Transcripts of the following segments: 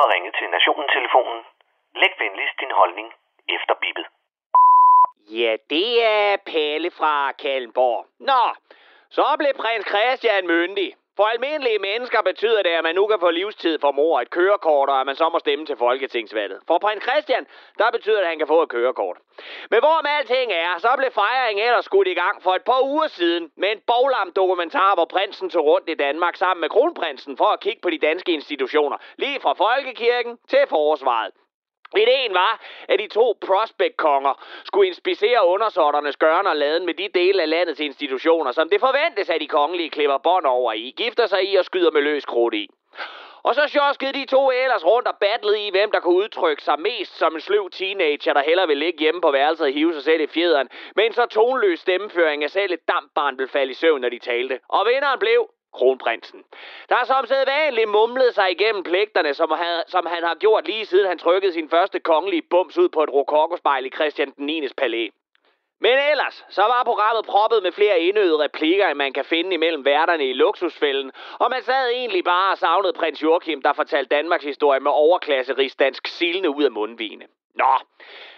har ringet til Nationen-telefonen. Læg venligst din holdning efter bippet. Ja, det er Palle fra Kalmborg. Nå, så blev prins Christian myndig. For almindelige mennesker betyder det, at man nu kan få livstid for mor et kørekort, og at man så må stemme til folketingsvalget. For prins Christian, der betyder det, at han kan få et kørekort. Men hvorom alting er, så blev fejringen ellers skudt i gang for et par uger siden med en boglam dokumentar, hvor prinsen tog rundt i Danmark sammen med kronprinsen for at kigge på de danske institutioner. Lige fra folkekirken til forsvaret. Ideen var, at de to prospect-konger skulle inspicere undersåtternes gørn og laden med de dele af landets institutioner, som det forventes, at de kongelige klipper bånd over i, gifter sig i og skyder med løs krudt i. Og så sjoskede de to ellers rundt og battlede i, hvem der kunne udtrykke sig mest som en sløv teenager, der hellere ville ligge hjemme på værelset og hive sig selv i fjederen, men så tonløs stemmeføring, at selv et dampbarn ville falde i søvn, når de talte. Og vinderen blev kronprinsen. Der er som sædvanligt mumlet sig igennem pligterne, som, han, som han har gjort lige siden han trykkede sin første kongelige bums ud på et rokokospejl i Christian den 9. palæ. Men ellers, så var programmet proppet med flere indøde replikker, end man kan finde imellem værterne i luksusfælden, og man sad egentlig bare og savnede prins Joachim, der fortalte Danmarks historie med overklasse dansk silende ud af mundvigene. Nå,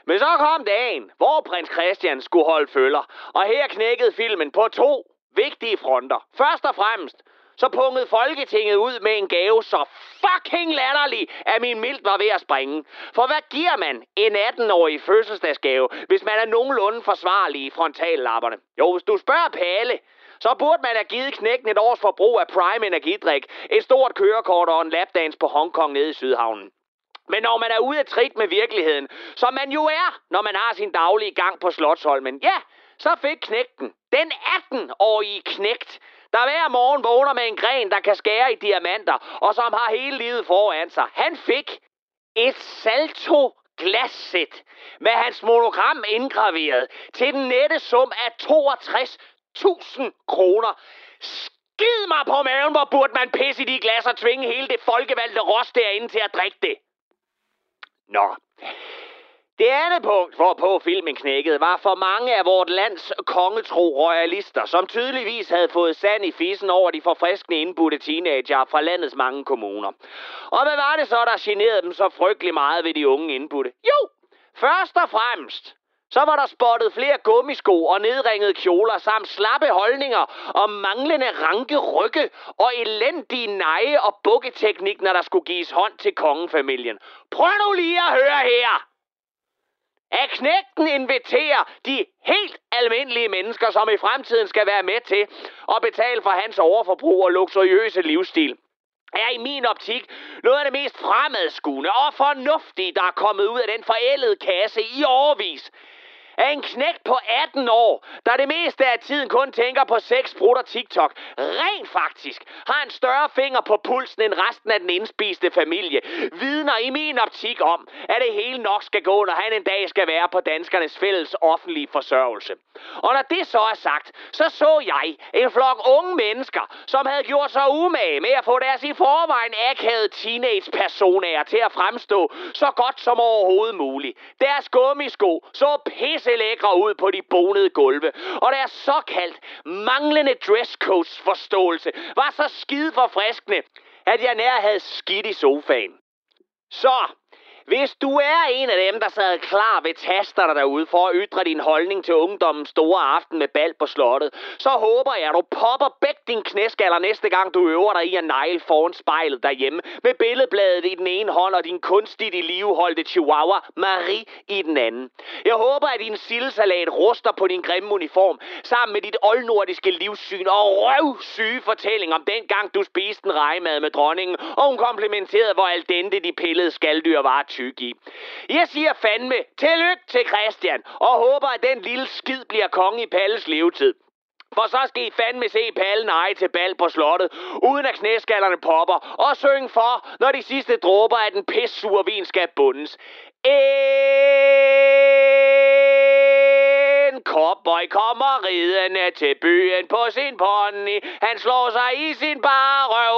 men så kom dagen, hvor prins Christian skulle holde følger, og her knækkede filmen på to vigtige fronter. Først og fremmest, så pungede Folketinget ud med en gave så fucking latterlig, at min mildt var ved at springe. For hvad giver man en 18-årig fødselsdagsgave, hvis man er nogenlunde forsvarlig i frontallapperne? Jo, hvis du spørger Pale, så burde man have givet knækken et års forbrug af Prime Energidrik, et stort kørekort og en lapdans på Hongkong nede i Sydhavnen. Men når man er ude af trit med virkeligheden, som man jo er, når man har sin daglige gang på Slotsholmen, ja, så fik knægten, den 18-årige knægt, der hver morgen vågner med en gren, der kan skære i diamanter, og som har hele livet foran sig. Han fik et salto glassæt med hans monogram indgraveret til den nette sum af 62.000 kroner. Skid mig på maven, hvor burde man pisse i de glas og tvinge hele det folkevalgte ros derinde til at drikke det. Nå, det andet punkt, hvorpå filmen knækkede, var for mange af vort lands kongetro royalister, som tydeligvis havde fået sand i fissen over de forfriskende indbudte teenager fra landets mange kommuner. Og hvad var det så, der generede dem så frygtelig meget ved de unge indbudte? Jo, først og fremmest, så var der spottet flere gummisko og nedringede kjoler samt slappe holdninger og manglende ranke rygge og elendige neje- og bukketeknik, når der skulle gives hånd til kongefamilien. Prøv nu lige at høre her! At knægten inviterer de helt almindelige mennesker, som i fremtiden skal være med til at betale for hans overforbrug og luksuriøse livsstil er i min optik noget af det mest fremadskuende og fornuftige, der er kommet ud af den forældede kasse i årvis at en knægt på 18 år, der det meste af tiden kun tænker på sex, brud og TikTok, rent faktisk har en større finger på pulsen end resten af den indspiste familie, vidner i min optik om, at det hele nok skal gå, når han en dag skal være på danskernes fælles offentlige forsørgelse. Og når det så er sagt, så så jeg en flok unge mennesker, som havde gjort sig umage med at få deres i forvejen akavede teenage-personager til at fremstå så godt som overhovedet muligt. Deres gummisko så pisse se lækre ud på de bonede gulve, og deres såkaldt manglende dresscodes forståelse var så skide forfriskende, at jeg nær havde skidt i sofaen. Så, hvis du er en af dem, der sad klar ved tasterne derude for at ytre din holdning til ungdommens store aften med bal på slottet, så håber jeg, at du popper begge din knæskaller næste gang, du øver dig i at negle foran spejlet derhjemme, med billedbladet i den ene hånd og din kunstigt i liveholdte chihuahua Marie i den anden. Jeg håber, at din sildesalat ruster på din grimme uniform, sammen med dit oldnordiske livssyn og røvsyge fortælling om den gang, du spiste en rejemad med dronningen, og hun komplimenterede, hvor al dente de pillede skalddyr var tyk i. Jeg siger fandme tillykke til Christian, og håber, at den lille skid bliver konge i Palles levetid. For så skal I fandme se pallen eje til bal på slottet, uden at knæskallerne popper, og synge for, når de sidste dråber af den pissure vin skal bundes. En cowboy kommer ridende til byen på sin pony. Han slår sig i sin bare røv